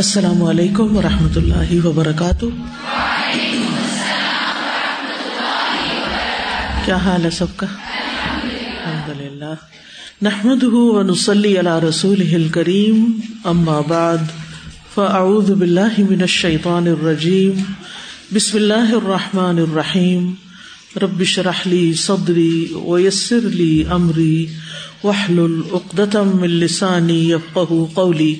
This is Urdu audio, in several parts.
السلام علیکم و رحمۃ اللہ وبرکاتہ۔ کیا حال ہے سب کا؟ الحمد للہ نحمد ونسلی علی رسول کریم اما بعد، فاعوذ باللہ من الشیطان الرجیم۔ بسم اللہ الرحمٰن الرحیم۔ ربش رحلی صدری ویسر لی امری۔ وحل العقدم السانی یفقہ قولی۔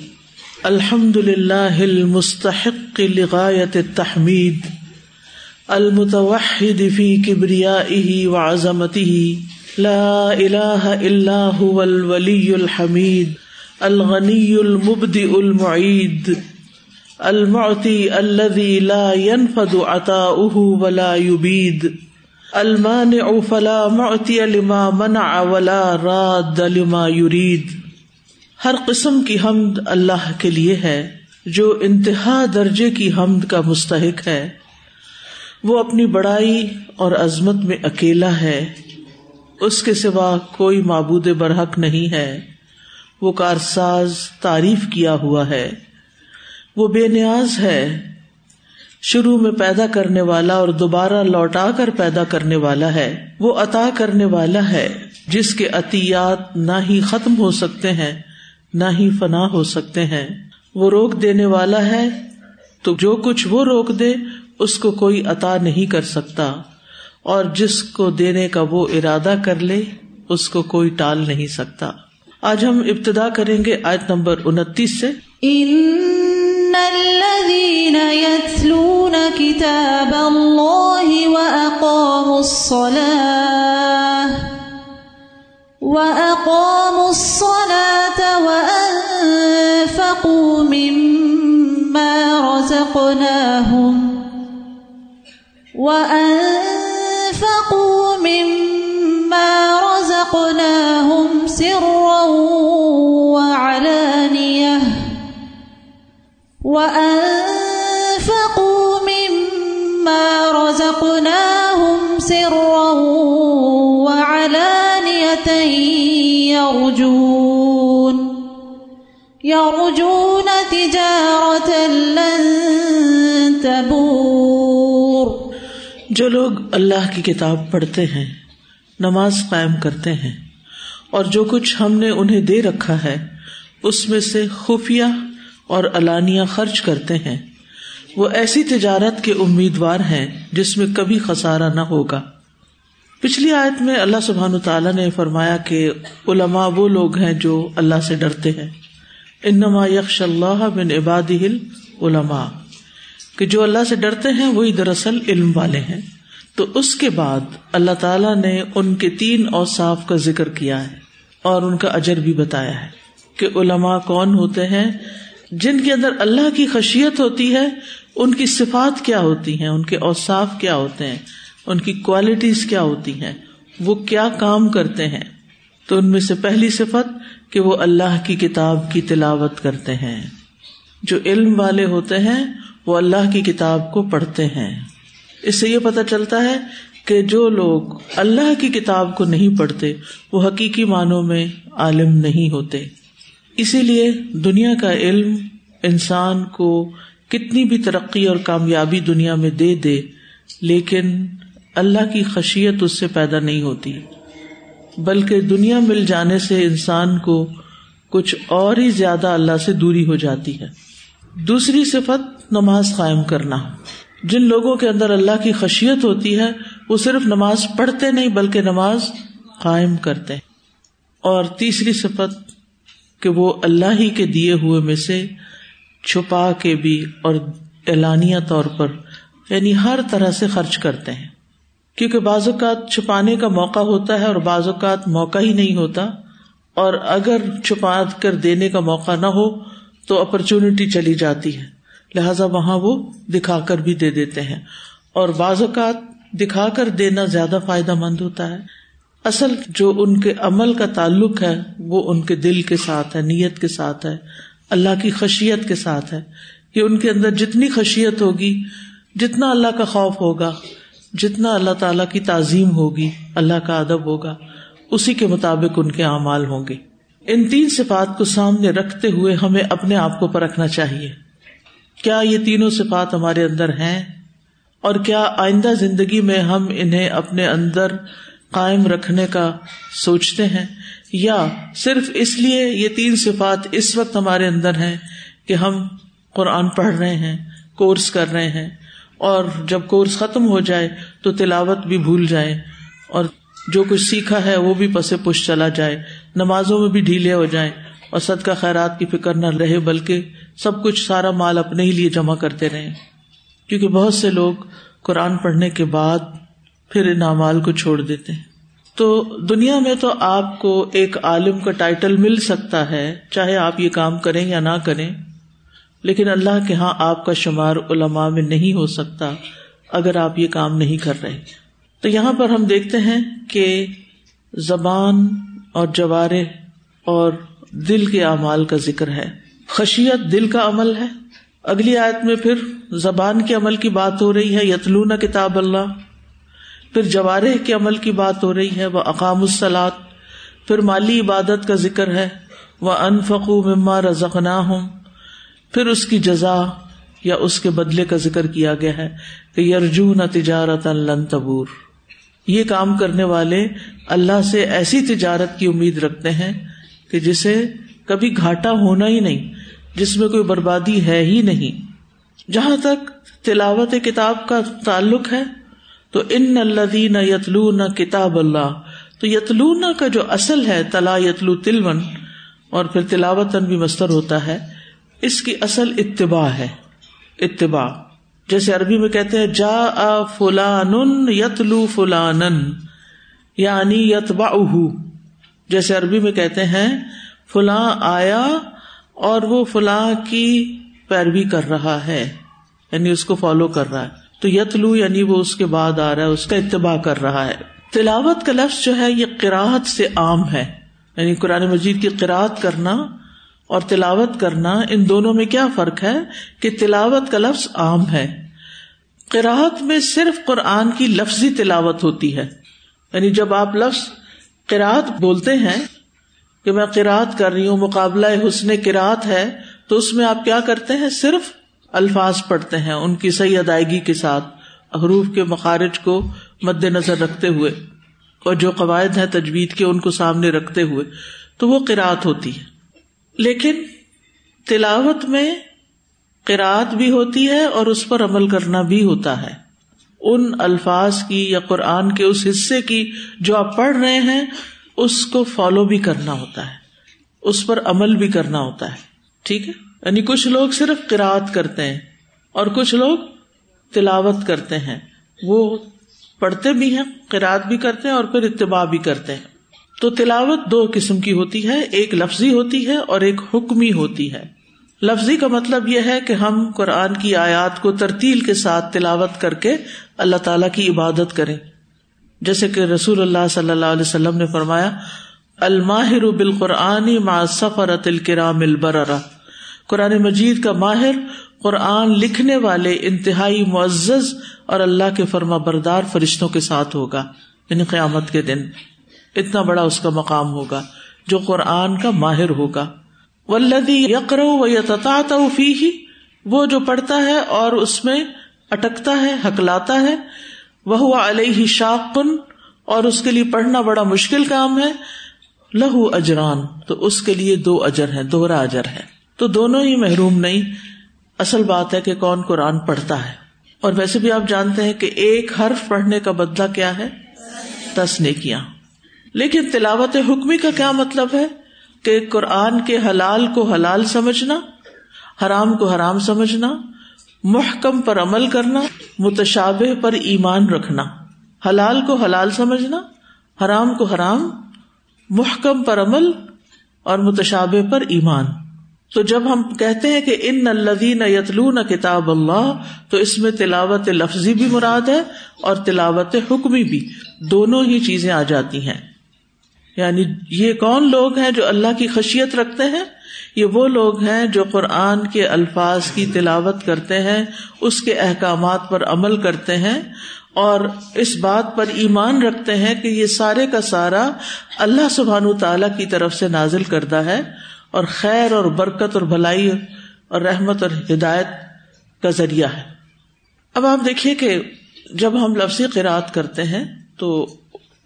الحمد للہ المستحق لغایت التحمید، المتوحد فی کبریائه وعظمته لا الہ الا هو الولی الحمید، الغنی المبدئ المعید، المعطی الذي لا ينفد عطاؤه ولا يبيد المانع فلا معطی لما منع ولا راد لما يريد ہر قسم کی حمد اللہ کے لیے ہے، جو انتہا درجے کی حمد کا مستحق ہے۔ وہ اپنی بڑائی اور عظمت میں اکیلا ہے۔ اس کے سوا کوئی معبود برحق نہیں ہے۔ وہ کارساز تعریف کیا ہوا ہے۔ وہ بے نیاز ہے۔ شروع میں پیدا کرنے والا اور دوبارہ لوٹا کر پیدا کرنے والا ہے۔ وہ عطا کرنے والا ہے، جس کے عطیات نہ ہی ختم ہو سکتے ہیں۔ نہ ہی فنا ہو سکتے ہیں۔ وہ روک دینے والا ہے۔ تو جو کچھ وہ روک دے، اس کو کوئی عطا نہیں کر سکتا۔ اور جس کو دینے کا وہ ارادہ کر لے، اس کو کوئی ٹال نہیں سکتا۔ آج ہم ابتدا کریں گے آیت نمبر انتیس سے۔ کتاب وأقاموا الصلاة وأنفقوا مما رزقناهم وأنفقوا مما رزقناهم سرا وعلانية وأنفقوا جو لوگ اللہ کی کتاب پڑھتے ہیں، نماز قائم کرتے ہیں، اور جو کچھ ہم نے انہیں دے رکھا ہے، اس میں سے خفیہ اور علانیہ خرچ کرتے ہیں۔ وہ ایسی تجارت کے امیدوار ہیں جس میں کبھی خسارا نہ ہوگا۔ پچھلی آیت میں اللہ سبحان تعالیٰ نے فرمایا کہ علماء وہ لوگ ہیں جو اللہ سے ڈرتے ہیں۔ انما یکش اللہ بن عباد علماء کہ جو اللہ سے ڈرتے ہیں وہی دراصل علم والے ہیں۔ تو اس کے بعد اللہ تعالیٰ نے ان کے تین اوساف کا ذکر کیا ہے اور ان کا اجر بھی بتایا ہے کہ علماء کون ہوتے ہیں، جن کے اندر اللہ کی خشیت ہوتی ہے، ان کی صفات کیا ہوتی ہیں، ان کے اوساف کیا ہوتے ہیں، ان کی کوالٹیز کیا ہوتی ہیں، وہ کیا کام کرتے ہیں۔ تو ان میں سے پہلی صفت کہ وہ اللہ کی کتاب کی تلاوت کرتے ہیں۔ جو علم والے ہوتے ہیں، وہ اللہ کی کتاب کو پڑھتے ہیں۔ اس سے یہ پتا چلتا ہے کہ جو لوگ اللہ کی کتاب کو نہیں پڑھتے، وہ حقیقی معنوں میں عالم نہیں ہوتے۔ اسی لیے دنیا کا علم انسان کو کتنی بھی ترقی اور کامیابی دنیا میں دے دے، لیکن اللہ کی خشیت اس سے پیدا نہیں ہوتی۔ بلکہ دنیا مل جانے سے انسان کو کچھ اور ہی زیادہ اللہ سے دوری ہو جاتی ہے۔ دوسری صفت، نماز قائم کرنا۔ جن لوگوں کے اندر اللہ کی خشیت ہوتی ہے، وہ صرف نماز پڑھتے نہیں، بلکہ نماز قائم کرتے ہیں۔ اور تیسری صفت، کہ وہ اللہ ہی کے دیے ہوئے میں سے چھپا کے بھی اور اعلانیہ طور پر یعنی ہر طرح سے خرچ کرتے ہیں۔ کیونکہ بعض اوقات چھپانے کا موقع ہوتا ہے اور بعض اوقات موقع ہی نہیں ہوتا اور اگر چھپا کر دینے کا موقع نہ ہو تو اپرچونٹی چلی جاتی ہے۔ لہذا وہاں وہ دکھا کر بھی دے دیتے ہیں۔ اور بعض اوقات دکھا کر دینا زیادہ فائدہ مند ہوتا ہے۔ اصل جو ان کے عمل کا تعلق ہے وہ ان کے دل کے ساتھ ہے، نیت کے ساتھ ہے، اللہ کی خشیت کے ساتھ ہے۔ کہ ان کے اندر جتنی خشیت ہوگی، جتنا اللہ کا خوف ہوگا جتنا اللہ تعالی کی تعظیم ہوگی، اللہ کا ادب ہوگا، اسی کے مطابق ان کے اعمال ہوں گے۔ ان تین صفات کو سامنے رکھتے ہوئے ہمیں اپنے آپ کو پرکھنا چاہیے۔ کیا یہ تینوں صفات ہمارے اندر ہیں؟ اور کیا آئندہ زندگی میں ہم انہیں اپنے اندر قائم رکھنے کا سوچتے ہیں؟ یا صرف اس لیے یہ تین صفات اس وقت ہمارے اندر ہیں کہ ہم قرآن پڑھ رہے ہیں، کورس کر رہے ہیں اور جب کورس ختم ہو جائے تو تلاوت بھی بھول جائے اور جو کچھ سیکھا ہے وہ بھی پس پش چلا جائے، نمازوں میں بھی ڈھیلے ہو جائیں اور صد کا خیرات کی فکر نہ رہے بلکہ سب کچھ سارا مال اپنے ہی لیے جمع کرتے رہے کیونکہ بہت سے لوگ قرآن پڑھنے کے بعد پھر ان اعمال کو چھوڑ دیتے ہیں۔ تو دنیا میں تو آپ کو ایک عالم کا ٹائٹل مل سکتا ہے، چاہے آپ یہ کام کریں یا نہ کریں۔ لیکن اللہ کے ہاں آپ کا شمار علماء میں نہیں ہو سکتا اگر آپ یہ کام نہیں کر رہے تو یہاں پر ہم دیکھتے ہیں کہ زبان اور جوارے اور دل کے اعمال کا ذکر ہے۔ خشیت دل کا عمل ہے۔ اگلی آیت میں پھر زبان کے عمل کی بات ہو رہی ہے، یتلون کتاب اللہ۔ پھر جوارح کے عمل کی بات ہو رہی ہے وہ اقام السلاد پھر مالی عبادت کا ذکر ہے وہ انفقو مما رزقنا ہوں پھر اس کی جزا یا اس کے بدلے کا ذکر کیا گیا ہے کہ یرجو نہ تجارت لن تبور۔ یہ کام کرنے والے اللہ سے ایسی تجارت کی امید رکھتے ہیں کہ جسے کبھی گھاٹا ہونا ہی نہیں، جس میں کوئی بربادی ہے ہی نہیں۔ جہاں تک تلاوت کتاب کا تعلق ہے، تو ان الدین یتلو نہ کتاب اللہ، تو یتلو کا جو اصل ہے، تلا یتلو تلون، اور پھر تلاوتن بھی مستر ہوتا ہے۔ اس کی اصل اتباع ہے۔ اتباع۔ جیسے عربی میں کہتے ہیں جا فلان یتلو فلان یعنی یتبا جیسے عربی میں کہتے ہیں، فلاں آیا اور وہ فلاں کی پیروی کر رہا ہے یعنی اس کو فالو کر رہا ہے۔ تو یتلو یعنی وہ اس کے بعد آ رہا ہے، اس کا اتباع کر رہا ہے۔ تلاوت کا لفظ جو ہے، یہ قرآت سے عام ہے۔ یعنی قرآن مجید کی قرآت کرنا اور تلاوت کرنا، ان دونوں میں کیا فرق ہے کہ تلاوت کا لفظ عام ہے۔ قرآت میں صرف قرآن کی لفظی تلاوت ہوتی ہے۔ یعنی جب آپ لفظ قرآت بولتے ہیں کہ میں قرآت کر رہی ہوں، مقابلہ حسن قرآت ہے، تو اس میں آپ کیا کرتے ہیں؟ صرف الفاظ پڑھتے ہیں ان کی صحیح ادائیگی کے ساتھ، حروف کے مخارج کو مد نظر رکھتے ہوئے اور جو قواعد ہیں تجوید کے ان کو سامنے رکھتے ہوئے، تو وہ قرآت ہوتی ہے۔ لیکن تلاوت میں قرآت بھی ہوتی ہے اور اس پر عمل کرنا بھی ہوتا ہے۔ ان الفاظ کی یا قرآن کے اس حصے کی جو آپ پڑھ رہے ہیں، اس کو فالو بھی کرنا ہوتا ہے۔ اس پر عمل بھی کرنا ہوتا ہے۔ ٹھیک ہے؟ یعنی کچھ لوگ صرف قرآت کرتے ہیں اور کچھ لوگ تلاوت کرتے ہیں۔ وہ پڑھتے بھی ہیں، قرآت بھی کرتے ہیں اور پھر اتباع بھی کرتے ہیں۔ تو تلاوت دو قسم کی ہوتی ہے، ایک لفظی ہوتی ہے اور ایک حکمی ہوتی ہے۔ لفظی کا مطلب یہ ہے کہ ہم قرآن کی آیات کو ترتیل کے ساتھ تلاوت کر کے اللہ تعالی کی عبادت کریں۔ جیسے کہ رسول اللہ صلی اللہ علیہ وسلم نے فرمایا الماہر بالقرآن مع سفرت الکرام البررہ قرآن مجید کا ماہر قرآن لکھنے والے انتہائی معزز اور اللہ کے فرما بردار فرشتوں کے ساتھ ہوگا یعنی قیامت کے دن۔ اتنا بڑا اس کا مقام ہوگا جو قرآن کا ماہر ہوگا۔ ولدی یقر و یتا فی ہی وہ جو پڑھتا ہے اور اس میں اٹکتا ہے حکلاتا ہے وہ علیہ شاق کن اور اس کے لیے پڑھنا بڑا مشکل کام ہے۔ لہو اجران، تو اس کے لیے دو اجر ہے دوہرا اجر ہے۔ تو دونوں ہی محروم نہیں، اصل بات ہے کہ کون قرآن پڑھتا ہے۔ اور ویسے بھی آپ جانتے ہیں کہ ایک حرف پڑھنے کا بدلا کیا ہے؟ دس نے کیا لیکن تلاوت حکمی کا کیا مطلب ہے کہ قرآن کے حلال کو حلال سمجھنا، حرام کو حرام سمجھنا، محکم پر عمل کرنا، متشابہ پر ایمان رکھنا، حلال کو حلال سمجھنا، حرام کو حرام، محکم پر عمل اور متشابہ پر ایمان۔ تو جب ہم کہتے ہیں کہ ان الدین یتلون کتاب اللہ، تو اس میں تلاوت لفظی بھی مراد ہے اور تلاوت حکمی بھی۔ دونوں ہی چیزیں آ جاتی ہیں۔ یعنی یہ کون لوگ ہیں جو اللہ کی خشیت رکھتے ہیں؟ یہ وہ لوگ ہیں جو قرآن کے الفاظ کی تلاوت کرتے ہیں، اس کے احکامات پر عمل کرتے ہیں اور اس بات پر ایمان رکھتے ہیں کہ یہ سارے کا سارا اللہ سبحان تعالی کی طرف سے نازل کردہ ہے اور خیر اور برکت اور بھلائی اور رحمت اور ہدایت کا ذریعہ ہے۔ اب آپ دیکھیے کہ جب ہم لفظی قرآد کرتے ہیں تو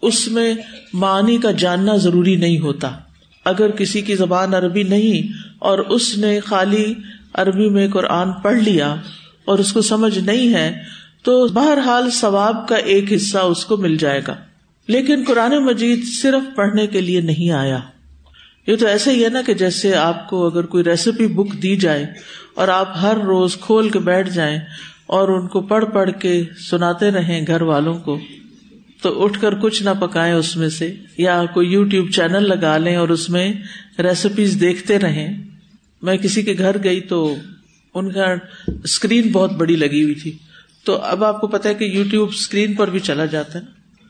اس میں معنی کا جاننا ضروری نہیں ہوتا۔ اگر کسی کی زبان عربی نہیں اور اس نے خالی عربی میں قرآن پڑھ لیا اور اس کو سمجھ نہیں ہے، تو بہرحال ثواب کا ایک حصہ اس کو مل جائے گا۔ لیکن قرآن مجید صرف پڑھنے کے لیے نہیں آیا۔ یہ تو ایسا ہی ہے نا کہ جیسے آپ کو اگر کوئی ریسیپی بک دی جائے اور آپ ہر روز کھول کے بیٹھ جائیں اور ان کو پڑھ پڑھ کے سناتے رہیں گھر والوں کو تو اٹھ کر کچھ نہ پکائے اس میں سے، یا کوئی یو ٹیوب چینل لگا لیں اور اس میں ریسیپیز دیکھتے رہیں۔ میں کسی کے گھر گئی تو ان کا اسکرین بہت بڑی لگی ہوئی تھی۔ تو اب آپ کو پتا ہے کہ یو ٹیوب اسکرین پر بھی چلا جاتا ہے۔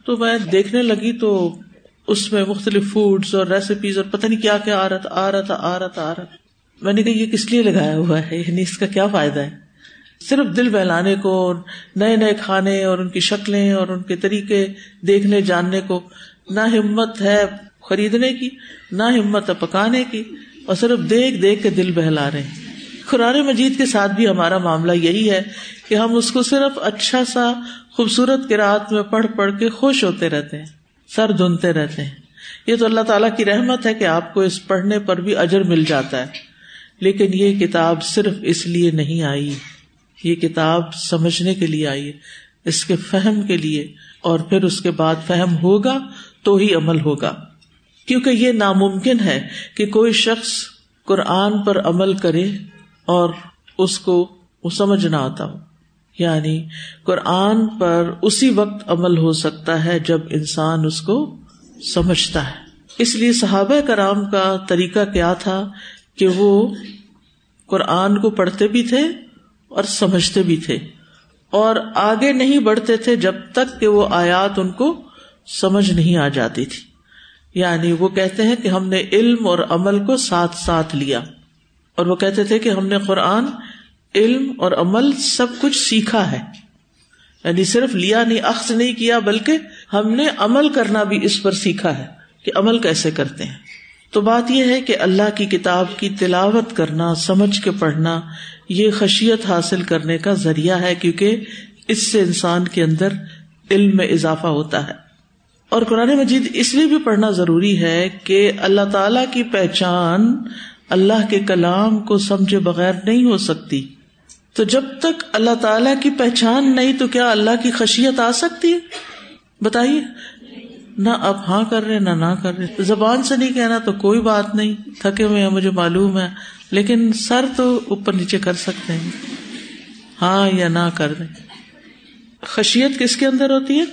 تو میں دیکھنے لگی تو اس میں مختلف فوڈس اور ریسیپیز اور پتہ نہیں کیا کیا آ رہا تھا، آ رہا تھا، آ رہا تھا، آ رہا تھا۔ میں نے کہا، یہ کس لیے لگایا ہوا ہے؟ یعنی اس کا کیا فائدہ ہے؟ صرف دل بہلانے کو، نئے نئے کھانے اور ان کی شکلیں اور ان کے طریقے دیکھنے، جاننے کو۔ نہ ہمت ہے خریدنے کی، نہ ہمت ہے پکانے کی، اور صرف دیکھ دیکھ کے دل بہلا رہے ہیں۔ قرآن مجید کے ساتھ بھی ہمارا معاملہ یہی ہے کہ ہم اس کو صرف اچھا سا، خوبصورت کے رات میں پڑھ پڑھ کے خوش ہوتے رہتے ہیں، سر دھنتے رہتے ہیں۔ یہ تو اللہ تعالیٰ کی رحمت ہے کہ آپ کو اس پڑھنے پر بھی اجر مل جاتا ہے۔ لیکن یہ کتاب صرف اس لیے نہیں آئی۔ یہ کتاب سمجھنے کے لیے آئی اس کے فہم کے لیے، اور پھر اس کے بعد فہم ہوگا تو ہی عمل ہوگا۔ کیونکہ یہ ناممکن ہے کہ کوئی شخص قرآن پر عمل کرے اور اس کو وہ سمجھ نہ آتا ہو۔ یعنی قرآن پر اسی وقت عمل ہو سکتا ہے جب انسان اس کو سمجھتا ہے۔ اس لیے صحابہ کرام کا طریقہ کیا تھا کہ وہ قرآن کو پڑھتے بھی تھے اور سمجھتے بھی تھے اور آگے نہیں بڑھتے تھے جب تک کہ وہ آیات ان کو سمجھ نہیں آ جاتی تھی۔ یعنی وہ کہتے ہیں کہ ہم نے علم اور عمل کو ساتھ ساتھ لیا۔ اور وہ کہتے تھے کہ ہم نے قرآن، علم اور عمل سب کچھ سیکھا ہے۔ یعنی صرف لیا نہیں، اخذ نہیں کیا، بلکہ ہم نے عمل کرنا بھی اس پر سیکھا ہے کہ عمل کیسے کرتے ہیں۔ تو بات یہ ہے کہ اللہ کی کتاب کی تلاوت کرنا، سمجھ کے پڑھنا، یہ خشیت حاصل کرنے کا ذریعہ ہے، کیونکہ اس سے انسان کے اندر علم میں اضافہ ہوتا ہے۔ اور قرآن مجید اس لیے بھی پڑھنا ضروری ہے کہ اللہ تعالی کی پہچان اللہ کے کلام کو سمجھے بغیر نہیں ہو سکتی۔ تو جب تک اللہ تعالی کی پہچان نہیں، تو کیا اللہ کی خشیت آ سکتی ہے؟ بتائیے۔ نہ اب ہاں کر رہے نہ نہ کر رہے زبان سے نہیں کہنا تو کوئی بات نہیں، تھکے ہوئے ہیں، مجھے معلوم ہے، لیکن سر تو اوپر نیچے کر سکتے ہیں۔ ہاں یا نہ کر دیں خشیت کس کے اندر ہوتی ہے؟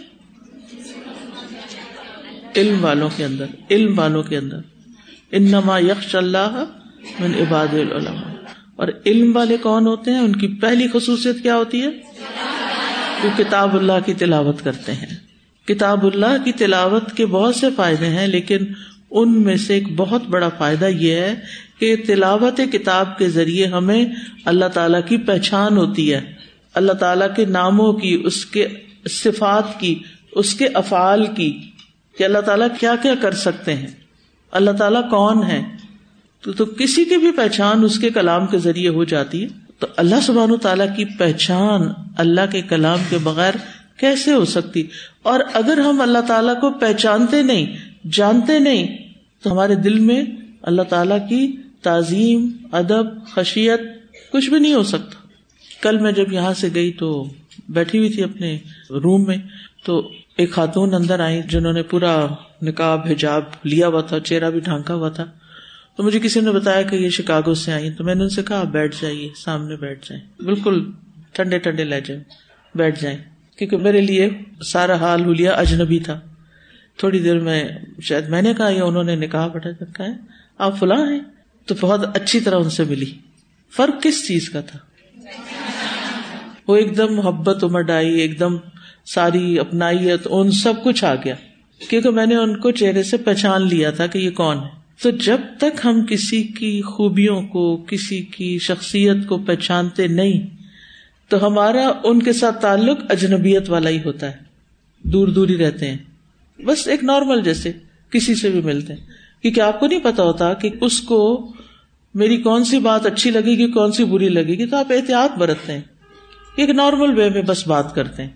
علم والوں کے اندر، علم والوں کے اندر۔ ان نما یکش اللہ من عباد العلماء۔ اور علم والے کون ہوتے ہیں؟ ان کی پہلی خصوصیت کیا ہوتی ہے؟ وہ کتاب اللہ کی تلاوت کرتے ہیں۔ کتاب اللہ کی تلاوت کے بہت سے فائدے ہیں لیکن ان میں سے ایک بہت بڑا فائدہ یہ ہے کہ تلاوت کتاب کے ذریعے ہمیں اللہ تعالی کی پہچان ہوتی ہے۔ اللہ تعالی کے ناموں کی اس کے صفات کی اس کے افعال کی کہ اللہ تعالیٰ کیا کیا کر سکتے ہیں۔ اللہ تعالیٰ کون ہے تو, تو کسی کی بھی پہچان اس کے کلام کے ذریعے ہو جاتی ہے۔ تو اللہ سبحان تعالیٰ کی پہچان اللہ کے کلام کے بغیر کیسے ہو سکتی؟ اور اگر ہم اللہ تعالیٰ کو پہچانتے نہیں، جانتے نہیں، تو ہمارے دل میں اللہ تعالیٰ کی تعظیم، ادب، خشیت کچھ بھی نہیں ہو سکتا۔ کل میں جب یہاں سے گئی تو بیٹھی ہوئی تھی اپنے روم میں، تو ایک خاتون اندر آئی جنہوں نے پورا نکاب حجاب لیا ہوا تھا، چہرہ بھی ڈھانکا ہوا تھا۔ تو مجھے کسی نے بتایا کہ یہ شکاگو سے آئی تو میں نے ان سے کہا بیٹھ جائیے، سامنے بیٹھ جائیں۔ بالکل ٹھنڈے ٹھنڈے لے جائیں بیٹھ جائیں۔ کیونکہ میرے لیے سارا حال ہولیا اجنبی تھا۔ تھوڑی دیر میں شاید میں نے کہا یا انہوں نے نکاح بٹا رکھا ہے، آپ فلاں ہیں۔ تو بہت اچھی طرح ان سے ملی۔ فرق کس چیز کا تھا؟ وہ ایک دم محبت امڈ آئی، ایک دم ساری اپنائیت، ان سب کچھ آ گیا۔ کیونکہ میں نے ان کو چہرے سے پہچان لیا تھا کہ یہ کون ہے۔ تو جب تک ہم کسی کی خوبیوں کو، کسی کی شخصیت کو پہچانتے نہیں تو ہمارا ان کے ساتھ تعلق اجنبیت والا ہی ہوتا ہے۔ دور دور ہی رہتے ہیں۔ بس ایک نارمل جیسے کسی سے بھی ملتے ہیں۔ کیونکہ آپ کو نہیں پتا ہوتا کہ اس کو میری کون سی بات اچھی لگے گی، کون سی بری لگے گی۔ تو آپ احتیاط برتتے ہیں۔ ایک نارمل وے میں بس بات کرتے ہیں۔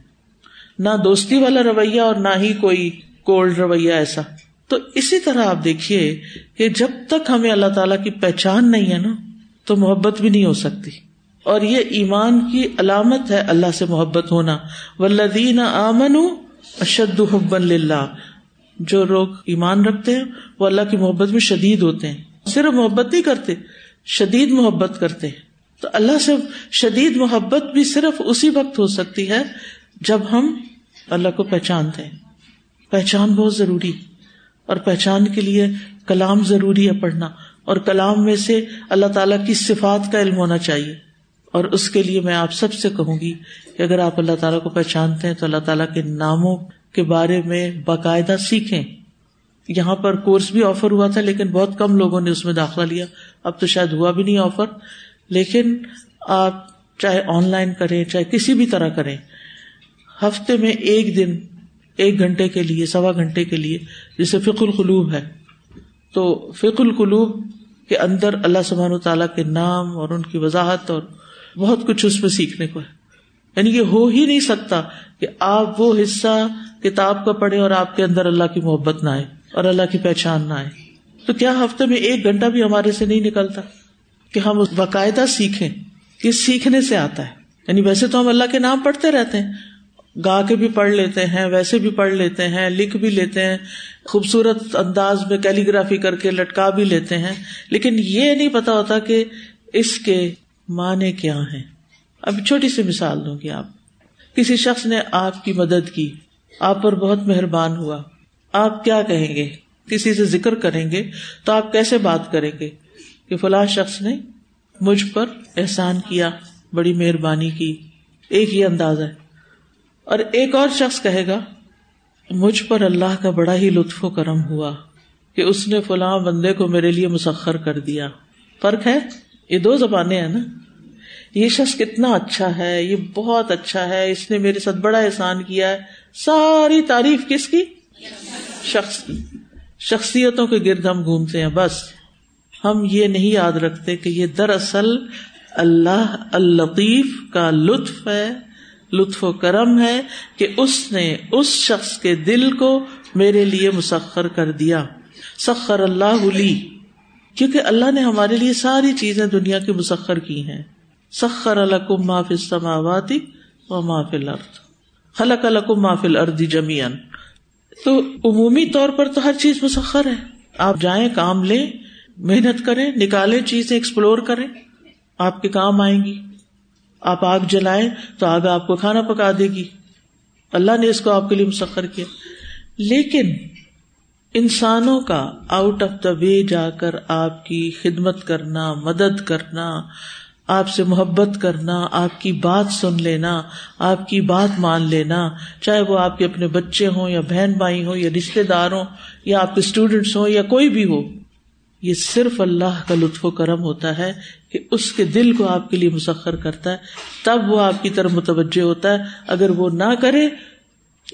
نہ دوستی والا رویہ اور نہ ہی کوئی کولڈ رویہ ایسا۔ تو اسی طرح آپ دیکھیے کہ جب تک ہمیں اللہ تعالیٰ کی پہچان نہیں ہے نا، تو محبت بھی نہیں ہو سکتی۔ اور یہ ایمان کی علامت ہے اللہ سے محبت ہونا۔ ولدین آمن اشد حب اللہ جو لوگ ایمان رکھتے ہیں، وہ اللہ کی محبت میں شدید ہوتے ہیں۔ صرف محبت نہیں کرتے، شدید محبت کرتے ہیں۔ تو اللہ سے شدید محبت بھی صرف اسی وقت ہو سکتی ہے جب ہم اللہ کو پہچانتے ہیں۔ پہچان بہت ضروری اور پہچان کے لیے کلام ضروری ہے پڑھنا۔ اور کلام میں سے اللہ تعالیٰ کی صفات کا علم ہونا چاہیے۔ اور اس کے لیے میں آپ سب سے کہوں گی کہ اگر آپ اللہ تعالیٰ کو پہچانتے ہیں تو اللہ تعالیٰ کے ناموں کے بارے میں باقاعدہ سیکھیں۔ یہاں پر کورس بھی آفر ہوا تھا لیکن بہت کم لوگوں نے اس میں داخلہ لیا۔ اب تو شاید ہوا بھی نہیں آفر۔ لیکن آپ چاہے آن لائن کریں، چاہے کسی بھی طرح کریں، ہفتے میں ایک دن، ایک گھنٹے کے لیے، سوا گھنٹے کے لیے، جسے فک القلوب ہے۔ تو فک القلوب کے اندر اللہ سبحان و تعالیٰ کے نام اور ان کی وضاحت اور بہت کچھ اس میں سیکھنے کو ہے۔ یعنی یہ ہو ہی نہیں سکتا کہ آپ وہ حصہ کتاب کا پڑھے اور آپ کے اندر اللہ کی محبت نہ آئے اور اللہ کی پہچان نہ آئے۔ تو کیا ہفتے میں ایک گھنٹہ بھی ہمارے سے نہیں نکلتا کہ ہم باقاعدہ سیکھیں؟ کہ سیکھنے سے آتا ہے۔ یعنی ویسے تو ہم اللہ کے نام پڑھتے رہتے ہیں۔ گا کے بھی پڑھ لیتے ہیں، ویسے بھی پڑھ لیتے ہیں، لکھ بھی لیتے ہیں، خوبصورت انداز میں کیلیگرافی کر کے لٹکا بھی لیتے ہیں۔ لیکن یہ نہیں پتا ہوتا کہ اس کے معنی کیا ہیں؟ اب چھوٹی سی مثال دوں گی آپ۔ کسی شخص نے آپ کی مدد کی، آپ پر بہت مہربان ہوا۔ آپ کیا کہیں گے؟ کسی سے ذکر کریں گے تو آپ کیسے بات کریں گے؟ کہ فلاں شخص نے مجھ پر احسان کیا، بڑی مہربانی کی۔ ایک ہی انداز ہے۔ اور ایک اور شخص کہے گا، مجھ پر اللہ کا بڑا ہی لطف و کرم ہوا کہ اس نے فلاں بندے کو میرے لیے مسخر کر دیا۔ فرق ہے؟ یہ دو زبانیں ہیں نا۔ یہ شخص کتنا اچھا ہے، یہ بہت اچھا ہے، اس نے میرے ساتھ بڑا احسان کیا ہے۔ ساری تعریف کس کی؟ شخص کی۔ شخصیتوں کے گرد ہم گھومتے ہیں۔ بس، ہم یہ نہیں یاد رکھتے کہ یہ دراصل اللہ الطیف کا لطف ہے، لطف و کرم ہے کہ اس نے اس شخص کے دل کو میرے لیے مسخر کر دیا۔ سخر اللہ لی۔ کیونکہ اللہ نے ہمارے لیے ساری چیزیں دنیا کی مسخر کی ہیں۔ سخر الکم محافل سماواتی و محافل ارد خلق الکم محافل اردی جمیان تو عمومی طور پر تو ہر چیز مسخر ہے۔ آپ جائیں، کام لیں، محنت کریں، نکالیں، چیزیں ایکسپلور کریں، آپ کے کام آئیں گی۔ آپ آگ جلائیں تو آگ آپ کو کھانا پکا دے گی۔ اللہ نے اس کو آپ کے لیے مسخر کیا۔ لیکن انسانوں کا آؤٹ آف دا وے جا کر آپ کی خدمت کرنا، مدد کرنا، آپ سے محبت کرنا، آپ کی بات سن لینا، آپ کی بات مان لینا، چاہے وہ آپ کے اپنے بچے ہوں یا بہن بھائی ہوں یا رشتے دار ہوں یا آپ کے اسٹوڈینٹس ہوں یا کوئی بھی ہو، یہ صرف اللہ کا لطف و کرم ہوتا ہے کہ اس کے دل کو آپ کے لیے مسخر کرتا ہے، تب وہ آپ کی طرف متوجہ ہوتا ہے۔ اگر وہ نہ کرے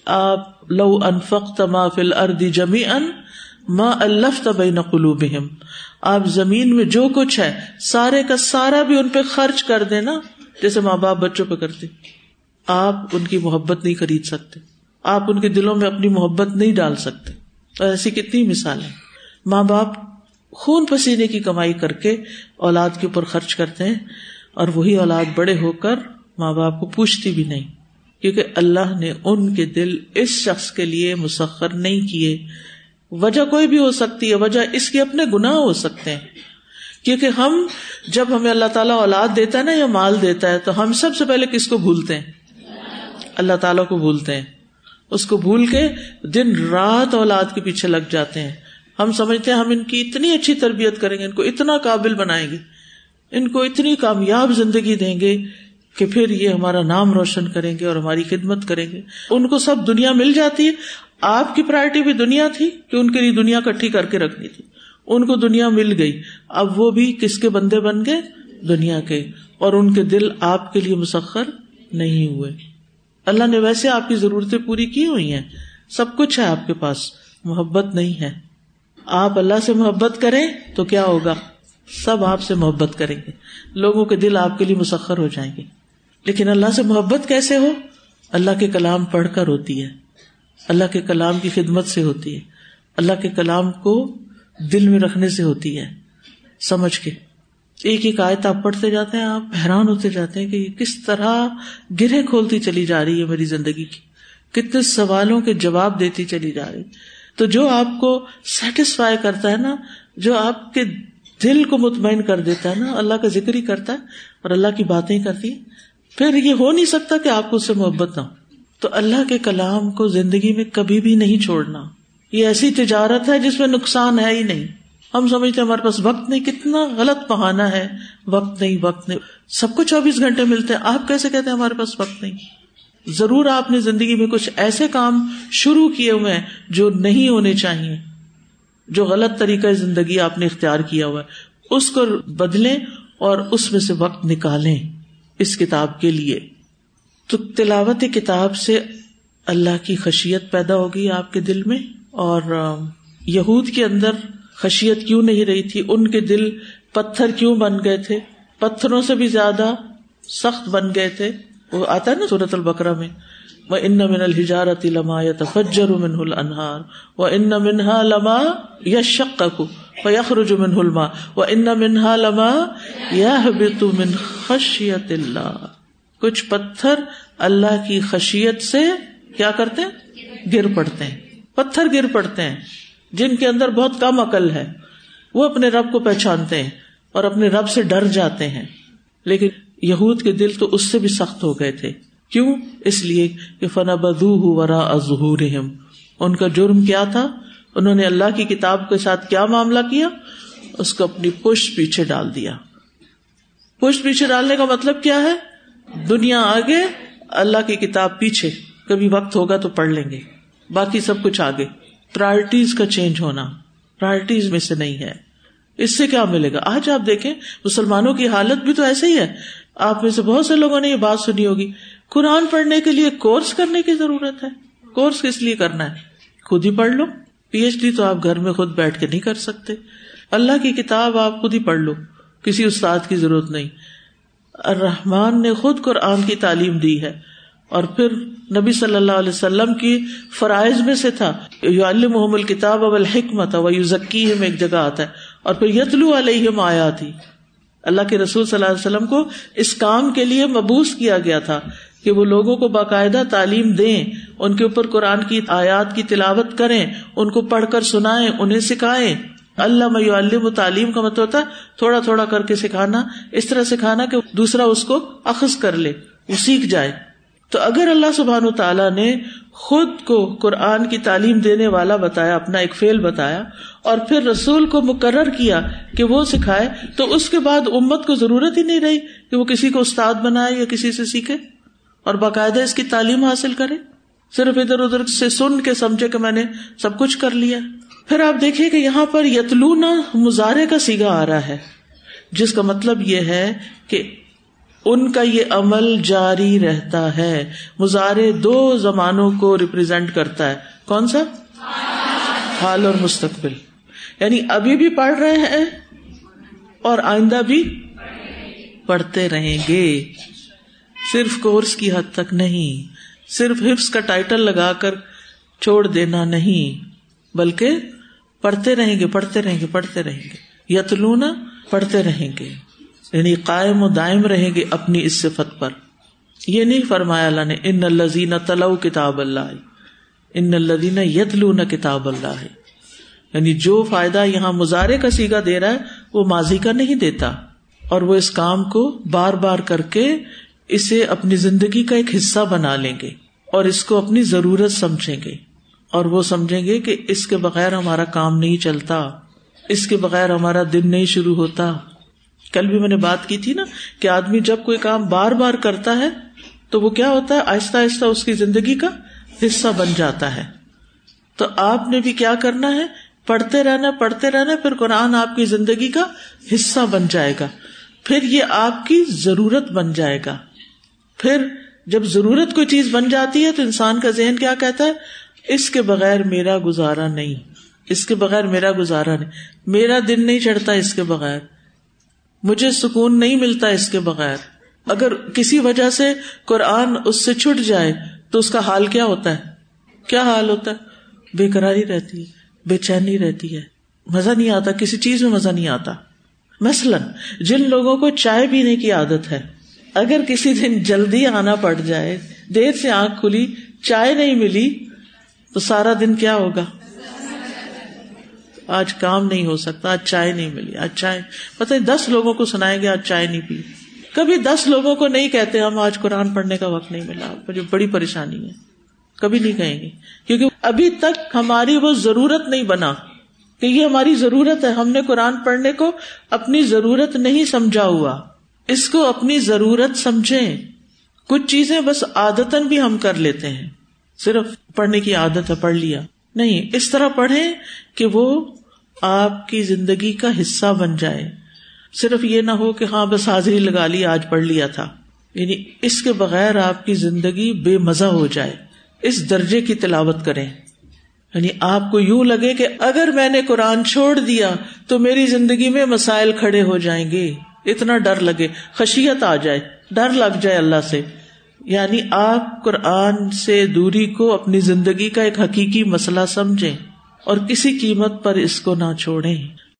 آپ لو انفق ما فل اردی جمی ان ماں الف تب نقلو بہم آپ زمین میں جو کچھ ہے، سارے کا سارا بھی ان پہ خرچ کر دے نا جیسے ماں باپ بچوں پہ کرتے۔ آپ ان کی محبت نہیں خرید سکتے۔ آپ ان کے دلوں میں اپنی محبت نہیں ڈال سکتے۔ اور ایسی کتنی مثالیں ماں باپ خون پسینے کی کمائی کر کے اولاد کے اوپر خرچ کرتے ہیں اور وہی اولاد بڑے ہو کر ماں باپ کو پوچھتی بھی نہیں۔ کیونکہ اللہ نے ان کے دل اس شخص کے لیے مسخر نہیں کیے۔ وجہ کوئی بھی ہو سکتی ہے، وجہ اس کے اپنے گناہ ہو سکتے ہیں۔ کیونکہ ہم جب ہمیں اللہ تعالیٰ اولاد دیتا ہے نا یا مال دیتا ہے، تو ہم سب سے پہلے کس کو بھولتے ہیں؟ اللہ تعالیٰ کو بھولتے ہیں۔ اس کو بھول کے دن رات اولاد کے پیچھے لگ جاتے ہیں۔ ہم سمجھتے ہیں ہم ان کی اتنی اچھی تربیت کریں گے، ان کو اتنا قابل بنائیں گے۔ ان کو اتنی کامیاب زندگی دیں گے کہ پھر یہ ہمارا نام روشن کریں گے اور ہماری خدمت کریں گے۔ ان کو سب دنیا مل جاتی ہے۔ آپ کی پرائرٹی بھی دنیا تھی کہ ان کے لیے دنیا کٹھی کر کے رکھنی تھی۔ ان کو دنیا مل گئی۔ اب وہ بھی کس کے بندے بن گئے؟ دنیا کے۔ اور ان کے دل آپ کے لیے مسخر نہیں ہوئے۔ اللہ نے ویسے آپ کی ضرورتیں پوری کی ہوئی ہیں۔ سب کچھ ہے آپ کے پاس۔ محبت نہیں ہے۔ آپ اللہ سے محبت کریں تو کیا ہوگا؟ سب آپ سے محبت کریں گے۔ لوگوں کے دل آپ کے لیے مسخر ہو جائیں گے۔ لیکن اللہ سے محبت کیسے ہو؟ اللہ کے کلام پڑھ کر ہوتی ہے۔ اللہ کے کلام کی خدمت سے ہوتی ہے۔ اللہ کے کلام کو دل میں رکھنے سے ہوتی ہے۔ سمجھ کے۔ ایک ایک آیت آپ پڑھتے جاتے ہیں، آپ حیران ہوتے جاتے ہیں کہ یہ کس طرح گرہ کھولتی چلی جا رہی ہے میری زندگی کی۔ کتنے سوالوں کے جواب دیتی چلی جا رہی۔ تو جو آپ کو سیٹسفائی کرتا ہے نا، جو آپ کے دل کو مطمئن کر دیتا ہے نا، اللہ کا ذکر ہی کرتا ہے اور اللہ کی باتیں کرتی پھر یہ ہو نہیں سکتا کہ آپ کو اس سے محبت نہ ہو۔ تو اللہ کے کلام کو زندگی میں کبھی بھی نہیں چھوڑنا۔ یہ ایسی تجارت ہے جس میں نقصان ہے ہی نہیں۔ ہم سمجھتے ہمارے پاس وقت نہیں، کتنا غلط بہانا ہے۔ وقت نہیں وقت نہیں۔ سب کو چوبیس گھنٹے ملتے ہیں۔ آپ کیسے کہتے ہیں ہمارے پاس وقت نہیں؟ ضرور آپ نے زندگی میں کچھ ایسے کام شروع کیے ہوئے ہیں جو نہیں ہونے چاہیے۔ جو غلط طریقہ زندگی آپ نے اختیار کیا ہوا ہے۔ اس کو بدلیں اور اس میں سے وقت نکالیں۔ اس کتاب کے لیے۔ تو تلاوت کتاب سے اللہ کی خشیت پیدا ہوگی آپ کے دل میں؟ اور یہود کے اندر خشیت کیوں نہیں رہی تھی؟ ان کے دل پتھر کیوں بن گئے تھے؟ پتھروں سے بھی زیادہ سخت بن گئے تھے۔ وہ آتا ہے نا سورت البکرا میں وہ ان من الحجارت لما یا تفجر منہ الانہار وہ ان منہا لما یا شک یخرج منہ الما و ان منہا لما یا من خشیت اللہ۔ کچھ پتھر اللہ کی خشیت سے کیا کرتے ہیں؟ گر پڑتے ہیں۔ پتھر گر پڑتے ہیں۔ جن کے اندر بہت کم عقل ہے، وہ اپنے رب کو پہچانتے ہیں اور اپنے رب سے ڈر جاتے ہیں۔ لیکن یہود کے دل تو اس سے بھی سخت ہو گئے تھے۔ کیوں؟ اس لیے کہ فنا بدو ورا ازہور ان کا جرم کیا تھا؟ انہوں نے اللہ کی کتاب کے ساتھ کیا معاملہ کیا؟ اس کو اپنی پشت پیچھے ڈال دیا۔ پشت پیچھے ڈالنے کا مطلب کیا ہے؟ دنیا آگے، اللہ کی کتاب پیچھے۔ کبھی وقت ہوگا تو پڑھ لیں گے۔ باقی سب کچھ آگے۔ پرائرٹیز کا چینج ہونا۔ پرائرٹیز میں سے نہیں ہے۔ اس سے کیا ملے گا؟ آج آپ دیکھیں، مسلمانوں کی حالت بھی تو ایسے ہی ہے۔ آپ میں سے بہت سے لوگوں نے یہ بات سنی ہوگی۔ قرآن پڑھنے کے لیے کورس کرنے کی ضرورت ہے۔ کورس کس لیے کرنا ہے؟ خود ہی پڑھ لو۔ پی ایچ ڈی تو آپ گھر میں خود بیٹھ کے نہیں کر سکتے۔ اللہ کی کتاب آپ خود ہی پڑھ لو۔ کسی استاد کی ضرورت نہیں۔ الرحمان نے خود قرآن کی تعلیم دی ہے۔ اور پھر نبی صلی اللہ علیہ وسلم کی فرائض میں سے تھا۔ یو محمد کتاب اب الحکمت و ذکی میں ایک جگہ آتا ہے۔ اور پھر یتلو علیہ آیا تھی اللہ کے رسول صلی اللہ علیہ وسلم کو اس کام کے لیے مبوس کیا گیا تھا کہ وہ لوگوں کو باقاعدہ تعلیم دیں، ان کے اوپر قرآن کی آیات کی تلاوت کریں، ان کو پڑھ کر سنائیں، انہیں سکھائیں۔ اللہ میں تعلیم کا مطلب ہوتا ہے تھوڑا تھوڑا کر کے سکھانا، اس طرح سکھانا کہ دوسرا اس کو اخذ کر لے، وہ سیکھ جائے۔ تو اگر اللہ سبحان تعالیٰ نے خود کو قرآن کی تعلیم دینے والا بتایا، اپنا ایک فیل بتایا، اور پھر رسول کو مقرر کیا کہ وہ سکھائے، تو اس کے بعد امت کو ضرورت ہی نہیں رہی کہ وہ کسی کو استاد بنائے یا کسی سے سیکھے اور باقاعدہ اس کی تعلیم حاصل کرے۔ صرف ادھر ادھر سے سن کے سمجھے کہ میں نے سب کچھ کر لیا۔ پھر آپ دیکھیے کہ یہاں پر یتلونا مظاہرے کا سیگا آ رہا ہے، جس کا مطلب یہ ہے کہ ان کا یہ عمل جاری رہتا ہے۔ مظاہرے دو زمانوں کو ریپرزینٹ کرتا ہے۔ کون سا؟ حال اور مستقبل۔ یعنی ابھی بھی پڑھ رہے ہیں اور آئندہ بھی پڑھتے رہیں گے۔ صرف کورس کی حد تک نہیں، صرف حفظ کا ٹائٹل لگا کر چھوڑ دینا نہیں۔ بلکہ پڑھتے رہیں گے، پڑھتے رہیں گے، پڑھتے رہیں گے۔ یتلونا، پڑھتے رہیں گے۔ یعنی قائم و دائم رہیں گے اپنی اس صفت پر۔ یہ نہیں فرمایا اللہ نے، ان الزین تلو کتاب اللہ ان الدین یتلون کتاب اللہ ہے یعنی جو فائدہ یہاں مظاہرے کا سیگا دے رہا ہے، وہ ماضی کا نہیں دیتا۔ اور وہ اس کام کو بار بار کر کے اسے اپنی زندگی کا ایک حصہ بنا لیں گے اور اس کو اپنی ضرورت سمجھیں گے۔ اور وہ سمجھیں گے کہ اس کے بغیر ہمارا کام نہیں چلتا، اس کے بغیر ہمارا دن نہیں شروع ہوتا۔ کل بھی میں نے بات کی تھی نا کہ آدمی جب کوئی کام بار بار کرتا ہے تو وہ کیا ہوتا ہے؟ آہستہ آہستہ اس کی زندگی کا حصہ بن جاتا ہے۔ تو آپ نے بھی کیا کرنا ہے؟ پڑھتے رہنا پڑھتے رہنا، پھر قرآن آپ کی زندگی کا حصہ بن جائے گا۔ پھر یہ آپ کی ضرورت بن جائے گا۔ پھر جب ضرورت کوئی چیز بن جاتی ہے تو انسان کا ذہن کیا کہتا ہے؟ اس کے بغیر میرا گزارا نہیں۔ اس کے بغیر میرا گزارا نہیں۔ میرا دن نہیں چڑھتا اس کے بغیر۔ مجھے سکون نہیں ملتا اس کے بغیر۔ اگر کسی وجہ سے قرآن اس سے چھٹ جائے، تو اس کا حال کیا ہوتا ہے؟ کیا حال ہوتا ہے؟ بے قراری رہتی ہے، بے چینی رہتی ہے۔ مزہ نہیں آتا، کسی چیز میں مزہ نہیں آتا۔ مثلاً، جن لوگوں کو چائے پینے کی عادت ہے، اگر کسی دن جلدی آنا پڑ جائے، دیر سے آنکھ کھلی، چائے نہیں ملی تو سارا دن کیا ہوگا؟ آج کام نہیں ہو سکتا، آج چائے نہیں ملی، آج چائے۔ پتہ دس لوگوں کو سنائیں گے، آج چائے نہیں پی۔ کبھی دس لوگوں کو نہیں کہتے ہم، آج قرآن پڑھنے کا وقت نہیں ملا۔ مجھے بڑی پریشانی ہے۔ کبھی نہیں کہیں گے۔ کیونکہ ابھی تک ہماری وہ ضرورت نہیں بنا۔ کہ یہ ہماری ضرورت ہے۔ ہم نے قرآن پڑھنے کو اپنی ضرورت نہیں سمجھا ہوا۔ اس کو اپنی ضرورت سمجھیں۔ کچھ چیزیں بس عادتن بھی ہم کر لیتے ہیں۔ صرف پڑھنے کی عادت ہے، پڑھ لیا۔ نہیں، اس طرح پڑھیں کہ وہ آپ کی زندگی کا حصہ بن جائے۔ صرف یہ نہ ہو کہ ہاں بس حاضری لگا لی، آج پڑھ لیا تھا۔ یعنی اس کے بغیر آپ کی زندگی بے مزہ ہو جائے۔ اس درجے کی تلاوت کریں۔ یعنی آپ کو یوں لگے کہ اگر میں نے قرآن چھوڑ دیا تو میری زندگی میں مسائل کھڑے ہو جائیں گے۔ اتنا ڈر لگے، خشیت آ جائے، ڈر لگ جائے اللہ سے۔ یعنی آپ قرآن سے دوری کو اپنی زندگی کا ایک حقیقی مسئلہ سمجھیں اور کسی قیمت پر اس کو نہ چھوڑیں۔